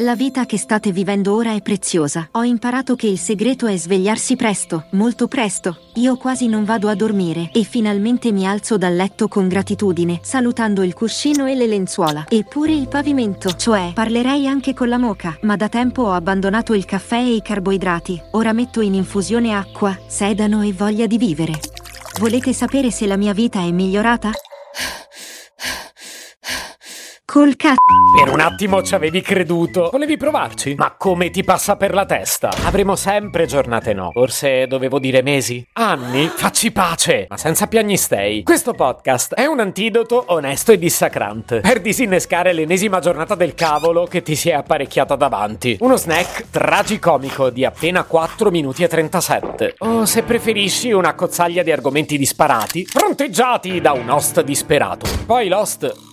La vita che state vivendo ora è preziosa. Ho imparato che il segreto è svegliarsi presto, molto presto. Io quasi non vado a dormire e finalmente mi alzo dal letto con gratitudine, salutando il cuscino e le lenzuola. Eppure il pavimento, cioè parlerei anche con la moca, ma da tempo ho abbandonato il caffè e i carboidrati. Ora metto in infusione acqua, sedano e voglia di vivere. Volete sapere se la mia vita è migliorata? Col cazzo. Per un attimo ci avevi creduto. Volevi provarci? Ma come ti passa per la testa? Avremo sempre giornate no. Forse dovevo dire mesi? Anni? Facci pace! Ma senza piagnistei. Questo podcast è un antidoto onesto e dissacrante per disinnescare l'ennesima giornata del cavolo che ti si è apparecchiata davanti. Uno snack tragicomico di appena 4 minuti e 37. O se preferisci una cozzaglia di argomenti disparati, fronteggiati da un host disperato. Poi l'host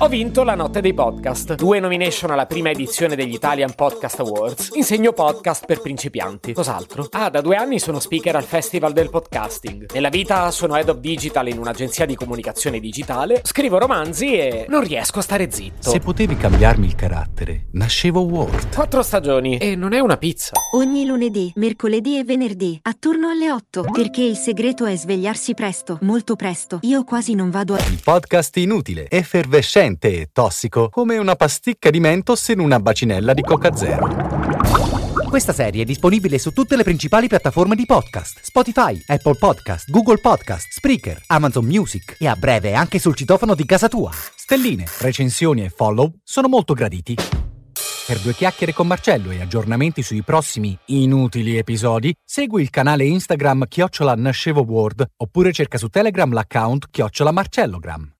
Ho vinto la notte dei podcast. Due nomination alla prima edizione degli Italian Podcast Awards. Insegno podcast per principianti. Cos'altro? Ah, da due anni sono speaker al Festival del Podcasting. Nella vita sono head of digital in un'agenzia di comunicazione digitale. Scrivo romanzi e non riesco a stare zitto. Se potevi cambiarmi il carattere, nascevo Ward. Quattro stagioni e non è una pizza. Ogni lunedì, mercoledì e venerdì, attorno alle 8, perché il segreto è svegliarsi presto, molto presto. Io quasi non vado a... Il podcast inutile, effervescente e tossico, come una pasticca di mentos in una bacinella di Coca Zero. Questa serie è disponibile su tutte le principali piattaforme di podcast: Spotify, Apple Podcast, Google Podcast, Spreaker, Amazon Music e a breve anche sul citofono di casa tua. Stelline, recensioni e follow sono molto graditi. Per due chiacchiere con Marcello e aggiornamenti sui prossimi inutili episodi, segui il canale Instagram Chiocciola Nascevo Word oppure cerca su Telegram l'account Chiocciola Marcellogram.